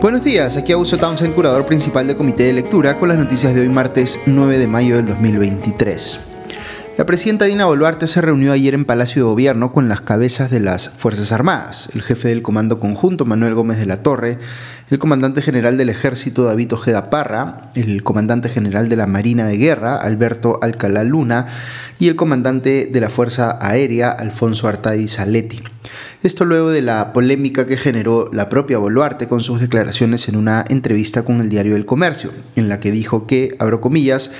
Buenos días, aquí Augusto Townsend, curador principal del Comité de Lectura, con las noticias de hoy martes 9 de mayo del 2023. La presidenta Dina Boluarte se reunió ayer en Palacio de Gobierno con las cabezas de las Fuerzas Armadas, el jefe del Comando Conjunto Manuel Gómez de la Torre, el comandante general del Ejército David Ojeda Parra, el comandante general de la Marina de Guerra Alberto Alcalá Luna y el comandante de la Fuerza Aérea Alfonso Artadi Saletti. Esto luego de la polémica que generó la propia Boluarte con sus declaraciones en una entrevista con el diario El Comercio, en la que dijo que, abro comillas,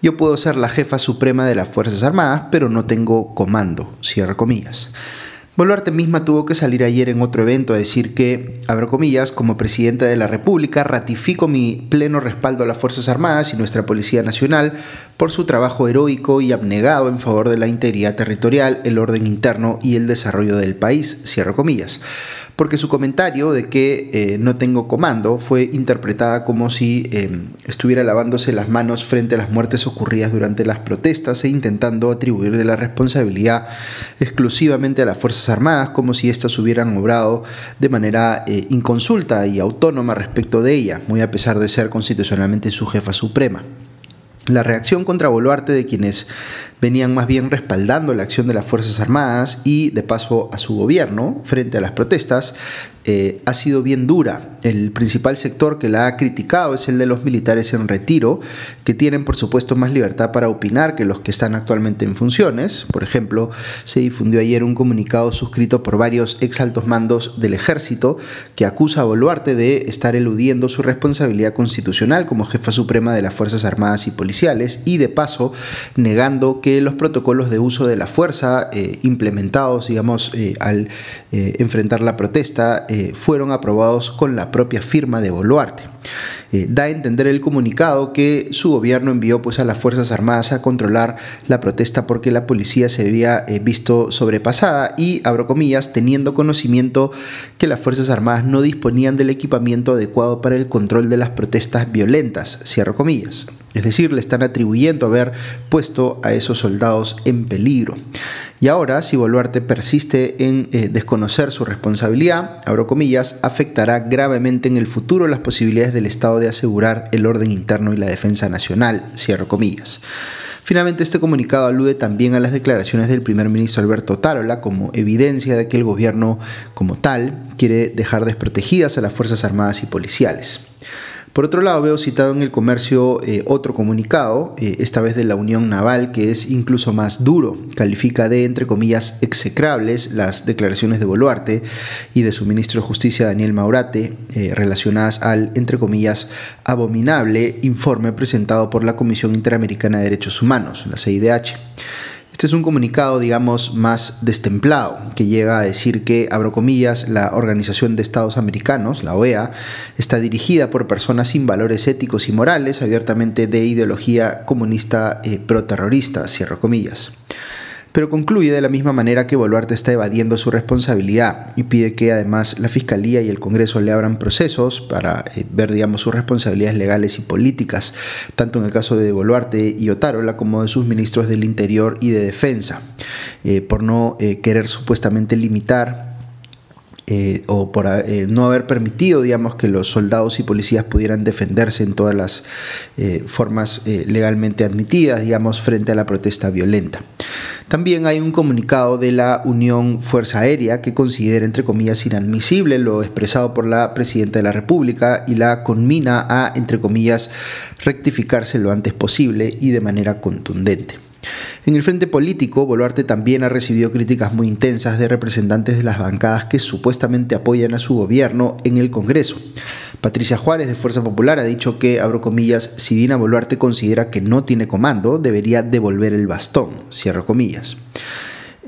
yo puedo ser la jefa suprema de las Fuerzas Armadas, pero no tengo comando, cierro comillas. Boluarte misma tuvo que salir ayer en otro evento a decir que, abro comillas, como presidenta de la República, ratifico mi pleno respaldo a las Fuerzas Armadas y nuestra Policía Nacional por su trabajo heroico y abnegado en favor de la integridad territorial, el orden interno y el desarrollo del país, cierro comillas porque su comentario de que eh, no tengo comando fue interpretada como si em, estuviera lavándose las manos frente a las muertes ocurridas durante las protestas e intentando atribuirle la responsabilidad exclusivamente a las Fuerzas Armadas, como si éstas hubieran obrado de manera eh, inconsulta y autónoma respecto de ella, muy a pesar de ser constitucionalmente su jefa suprema. La reacción contra Boluarte de quienes venían más bien respaldando la acción de las Fuerzas Armadas y de paso a su gobierno frente a las protestas, eh, ha sido bien dura. El principal sector que la ha criticado es el de los militares en retiro, que tienen por supuesto más libertad para opinar que los que están actualmente en funciones. Por ejemplo, se difundió ayer un comunicado suscrito por varios ex altos mandos del ejército que acusa a Boluarte de estar eludiendo su responsabilidad constitucional como jefa suprema de las Fuerzas Armadas y Y de paso negando que los protocolos de uso de la fuerza eh, implementados, digamos, eh, al eh, enfrentar la protesta, fueron aprobados con la propia firma de Boluarte. Da a entender el comunicado que su gobierno envió pues, a las Fuerzas Armadas a controlar la protesta porque la policía se había visto sobrepasada y, abro comillas, teniendo conocimiento que las Fuerzas Armadas no disponían del equipamiento adecuado para el control de las protestas violentas, cierro comillas. Es decir, le están atribuyendo haber puesto a esos soldados en peligro. Y ahora, si Boluarte persiste en eh, desconocer su responsabilidad, abro comillas, afectará gravemente en el futuro las posibilidades del Estado de asegurar el orden interno y la defensa nacional, cierro comillas. Finalmente, este comunicado alude también a las declaraciones del primer ministro Alberto Tarola como evidencia de que el gobierno como tal quiere dejar desprotegidas a las Fuerzas Armadas y Policiales. Por otro lado, veo citado en el comercio eh, otro comunicado, eh, esta vez de la Unión Naval, que es incluso más duro. Califica de, entre comillas, execrables las declaraciones de Boluarte y de su ministro de Justicia, Daniel Maurate, eh, relacionadas al, entre comillas, abominable informe presentado por la Comisión Interamericana de Derechos Humanos, la CIDH. Este es un comunicado, digamos, más destemplado, que llega a decir que, abro comillas, la Organización de Estados Americanos, la OEA, está dirigida por personas sin valores éticos y morales, abiertamente de ideología comunista eh, proterrorista, cierro comillas pero concluye de la misma manera que Boluarte está evadiendo su responsabilidad y pide que además la Fiscalía y el Congreso le abran procesos para eh, ver, digamos, sus responsabilidades legales y políticas, tanto en el caso de Boluarte y Otárola como de sus ministros del Interior y de Defensa, eh, por no eh, querer supuestamente limitar o por no haber permitido, digamos, que los soldados y policías pudieran defenderse en todas las formas legalmente admitidas, digamos, frente a la protesta violenta. También hay un comunicado de la Unión Fuerza Aérea que considera, entre comillas, inadmisible lo expresado por la Presidenta de la República y la conmina a, entre comillas, rectificarse lo antes posible y de manera contundente. En el frente político, Boluarte también ha recibido críticas muy intensas de representantes de las bancadas que supuestamente apoyan a su gobierno en el Congreso. Patricia Juárez de Fuerza Popular ha dicho que, abro comillas, si Dina Boluarte considera que no tiene comando, debería devolver el bastón, cierro comillas.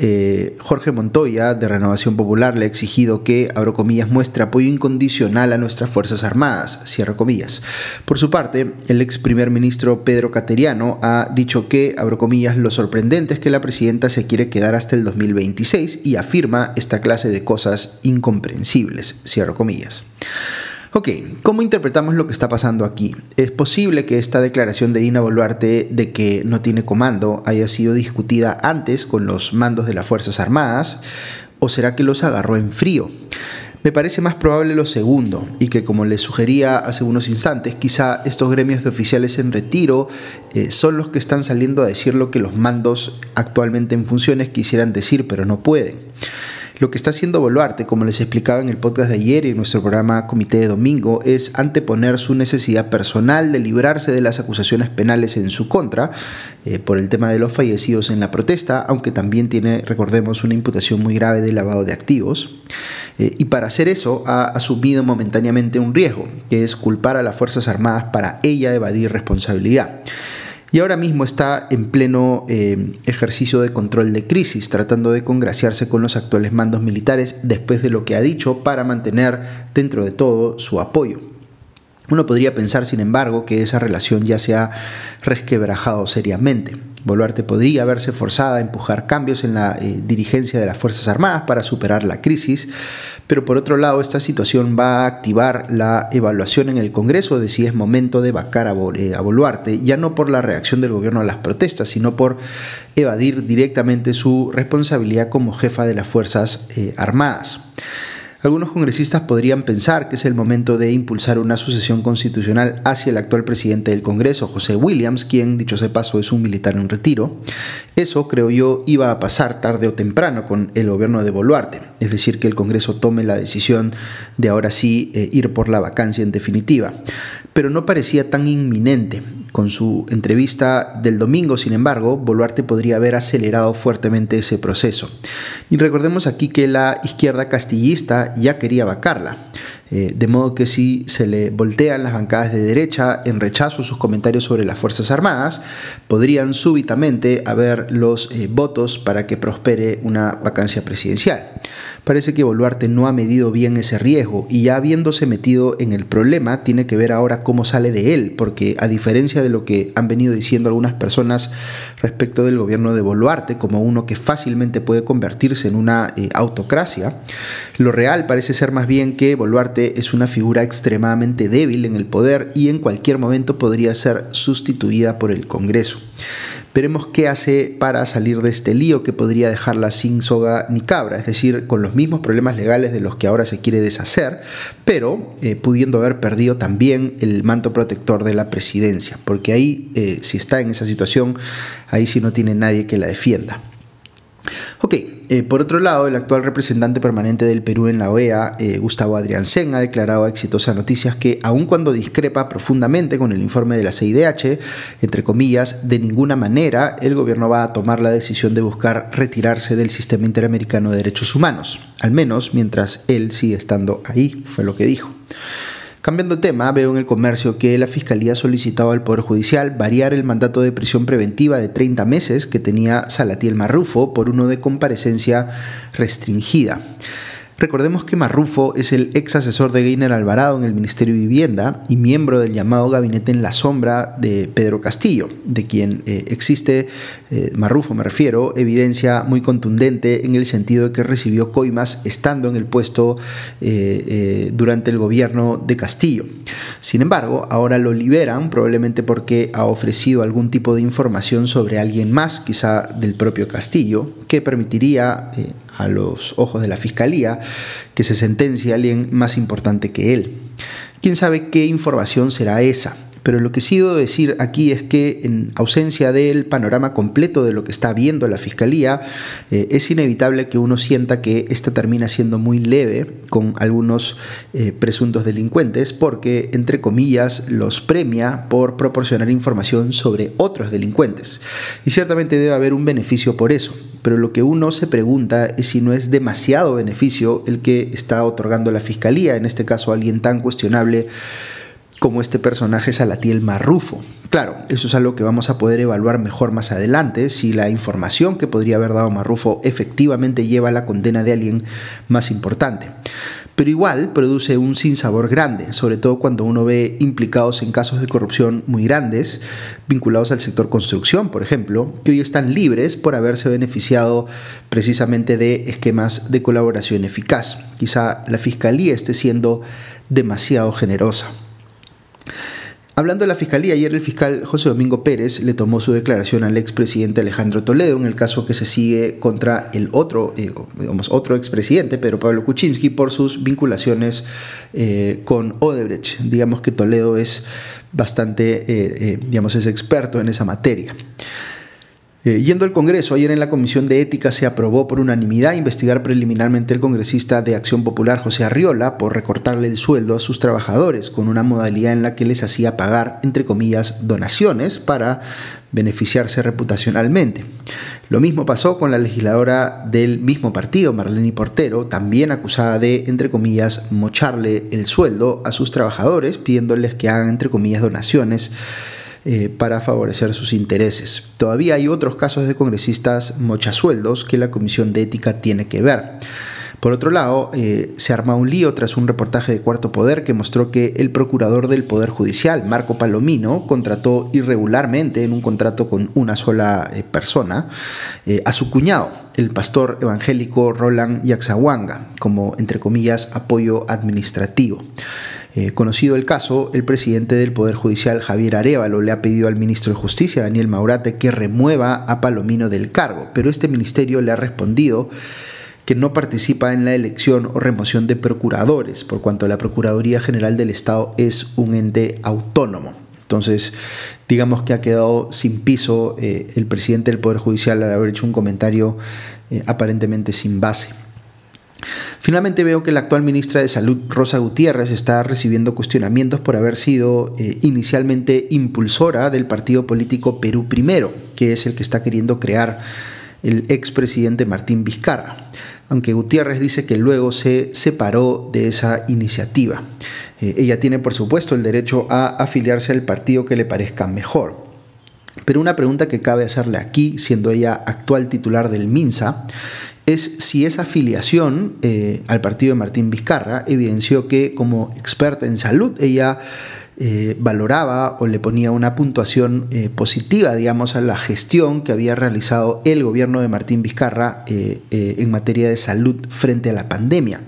Eh, Jorge Montoya, de Renovación Popular, le ha exigido que, abro comillas, muestre apoyo incondicional a nuestras Fuerzas Armadas, comillas. Por su parte, el ex primer ministro Pedro Cateriano ha dicho que, abro comillas, lo sorprendente es que la presidenta se quiere quedar hasta el 2026 y afirma esta clase de cosas incomprensibles, cierro comillas. Ok, ¿cómo interpretamos lo que está pasando aquí? ¿Es posible que esta declaración de Dina Boluarte de que no tiene comando haya sido discutida antes con los mandos de las Fuerzas Armadas? ¿O será que los agarró en frío? Me parece más probable lo segundo, y que como les sugería hace unos instantes, quizá estos gremios de oficiales en retiro eh, son los que están saliendo a decir lo que los mandos actualmente en funciones quisieran decir, pero no pueden. Lo que está haciendo Boluarte, como les explicaba en el podcast de ayer y en nuestro programa Comité de Domingo, es anteponer su necesidad personal de librarse de las acusaciones penales en su contra eh, por el tema de los fallecidos en la protesta, aunque también tiene, recordemos, una imputación muy grave de lavado de activos. Eh, y para hacer eso ha asumido momentáneamente un riesgo, que es culpar a las Fuerzas Armadas para ella evadir responsabilidad y ahora mismo está en pleno eh, ejercicio de control de crisis, tratando de congraciarse con los actuales mandos militares después de lo que ha dicho para mantener dentro de todo su apoyo. Uno podría pensar, sin embargo, que esa relación ya se ha resquebrajado seriamente. Boluarte podría verse forzada a empujar cambios en la eh, dirigencia de las Fuerzas Armadas para superar la crisis, pero por otro lado esta situación va a activar la evaluación en el Congreso de si es momento de vacar a, eh, Boluarte, ya no por la reacción del gobierno a las protestas, sino por evadir directamente su responsabilidad como jefa de las Fuerzas eh, Armadas. Algunos congresistas podrían pensar que es el momento de impulsar una sucesión constitucional hacia el actual presidente del Congreso, José Williams, quien, dicho sea paso, es un militar en retiro. Eso, creo yo, iba a pasar tarde o temprano con el gobierno de Boluarte, es decir, que el Congreso tome la decisión de ahora sí eh, ir por la vacancia en definitiva. Pero no parecía tan inminente. Con su entrevista del domingo, sin embargo, Boluarte podría haber acelerado fuertemente ese proceso. Y recordemos aquí que la izquierda castillista ya quería vacarla. Eh, de modo que si se le voltean las bancadas de derecha en rechazo a sus comentarios sobre las Fuerzas Armadas, podrían súbitamente haber los eh, votos para que prospere una vacancia presidencial. Parece que Boluarte no ha medido bien ese riesgo y ya habiéndose metido en el problema, tiene que ver ahora cómo sale de él, porque a diferencia de lo que han venido diciendo algunas personas respecto del gobierno de Boluarte, como uno que fácilmente puede convertirse en una eh, autocracia, lo real parece ser más bien que Boluarte es una figura extremadamente débil en el poder y en cualquier momento podría ser sustituida por el Congreso. Veremos qué hace para salir de este lío que podría dejarla sin soga ni cabra, es decir, con los mismos problemas legales de los que ahora se quiere deshacer, pero eh, pudiendo haber perdido también el manto protector de la presidencia, porque ahí, eh, si está en esa situación, ahí sí no tiene nadie que la defienda. Ok, eh, por otro lado, el actual representante permanente del Perú en la OEA, eh, Gustavo Adrián Sen, ha declarado a Exitosa Noticias que, aun cuando discrepa profundamente con el informe de la CIDH, entre comillas, de ninguna manera el gobierno va a tomar la decisión de buscar retirarse del sistema interamericano de derechos humanos, al menos mientras él sigue estando ahí, fue lo que dijo. Cambiando de tema, veo en el comercio que la Fiscalía ha solicitado al Poder Judicial variar el mandato de prisión preventiva de 30 meses que tenía Salatiel Marrufo por uno de comparecencia restringida. Recordemos que Marrufo es el ex asesor de Gainer Alvarado en el Ministerio de Vivienda y miembro del llamado Gabinete en la Sombra de Pedro Castillo, de quien eh, existe, eh, Marrufo me refiero, evidencia muy contundente en el sentido de que recibió coimas estando en el puesto eh, durante el gobierno de Castillo. Sin embargo, ahora lo liberan probablemente porque ha ofrecido algún tipo de información sobre alguien más, quizá del propio Castillo, que permitiría a los ojos de la Fiscalía que se sentencie a alguien más importante que él. ¿Quién sabe qué información será esa? Pero lo que sí debo decir aquí es que en ausencia del panorama completo de lo que está viendo la Fiscalía, eh, es inevitable que uno sienta que esta termina siendo muy leve con algunos eh, presuntos delincuentes porque, entre comillas, los premia por proporcionar información sobre otros delincuentes. Y ciertamente debe haber un beneficio por eso. Pero lo que uno se pregunta es si no es demasiado beneficio el que está otorgando la Fiscalía, en este caso alguien tan cuestionable como este personaje Salatiel Marrufo. Claro, eso es algo que vamos a poder evaluar mejor más adelante, si la información que podría haber dado Marrufo efectivamente lleva a la condena de alguien más importante. Pero igual produce un sinsabor grande, sobre todo cuando uno ve implicados en casos de corrupción muy grandes, vinculados al sector construcción, por ejemplo, que hoy están libres por haberse beneficiado precisamente de esquemas de colaboración eficaz. Quizá la Fiscalía esté siendo demasiado generosa. Hablando de la fiscalía, ayer el fiscal José Domingo Pérez le tomó su declaración al expresidente Alejandro Toledo en el caso que se sigue contra el otro, eh, digamos, otro expresidente, Pedro Pablo Kuczynski, por sus vinculaciones eh, con Odebrecht. Digamos que Toledo es bastante, eh, digamos, es experto en esa materia. Eh, yendo al Congreso, ayer en la Comisión de Ética se aprobó por unanimidad investigar preliminarmente el congresista de Acción Popular José Arriola por recortarle el sueldo a sus trabajadores con una modalidad en la que les hacía pagar, entre comillas, donaciones para beneficiarse reputacionalmente. Lo mismo pasó con la legisladora del mismo partido, Marlene Portero, también acusada de, entre comillas, mocharle el sueldo a sus trabajadores, pidiéndoles que hagan, entre comillas, donaciones eh, para favorecer sus intereses. Todavía hay otros casos de congresistas mochasueldos que la Comisión de Ética tiene que ver. Por otro lado, eh, se arma un lío tras un reportaje de Cuarto Poder que mostró que el procurador del Poder Judicial, Marco Palomino, contrató irregularmente en un contrato con una sola eh, persona a su cuñado, el pastor evangélico Roland Yaxahuanga, como, entre comillas, apoyo administrativo. Eh, conocido el caso, el presidente del Poder Judicial, Javier Arevalo, le ha pedido al ministro de Justicia, Daniel Maurate, que remueva a Palomino del cargo, pero este ministerio le ha respondido que no participa en la elección o remoción de procuradores, por cuanto la Procuraduría General del Estado es un ente autónomo. Entonces, digamos que ha quedado sin piso eh, el presidente del Poder Judicial al haber hecho un comentario eh, aparentemente sin base. Finalmente veo que la actual ministra de Salud, Rosa Gutiérrez, está recibiendo cuestionamientos por haber sido eh, inicialmente impulsora del partido político Perú Primero, que es el que está queriendo crear el expresidente Martín Vizcarra, aunque Gutiérrez dice que luego se separó de esa iniciativa. Eh, ella tiene, por supuesto, el derecho a afiliarse al partido que le parezca mejor. Pero una pregunta que cabe hacerle aquí, siendo ella actual titular del MINSA, es si esa afiliación eh, al partido de Martín Vizcarra evidenció que como experta en salud ella eh, valoraba o le ponía una puntuación eh, positiva, digamos, a la gestión que había realizado el gobierno de Martín Vizcarra en materia de salud frente a la pandemia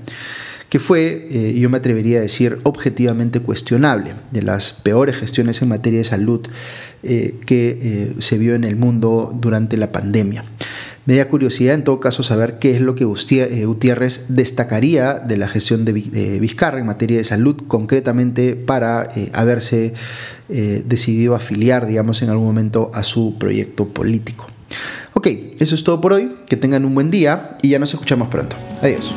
que fue, yo me atrevería a decir, objetivamente cuestionable, de las peores gestiones en materia de salud que se vio en el mundo durante la pandemia. Me da curiosidad en todo caso saber qué es lo que eh, Gutiérrez destacaría de la gestión de Vizcarra en materia de salud, concretamente para eh, haberse eh, decidido afiliar, digamos, en algún momento a su proyecto político. Ok, eso es todo por hoy. Que tengan un buen día y ya nos escuchamos pronto. Adiós.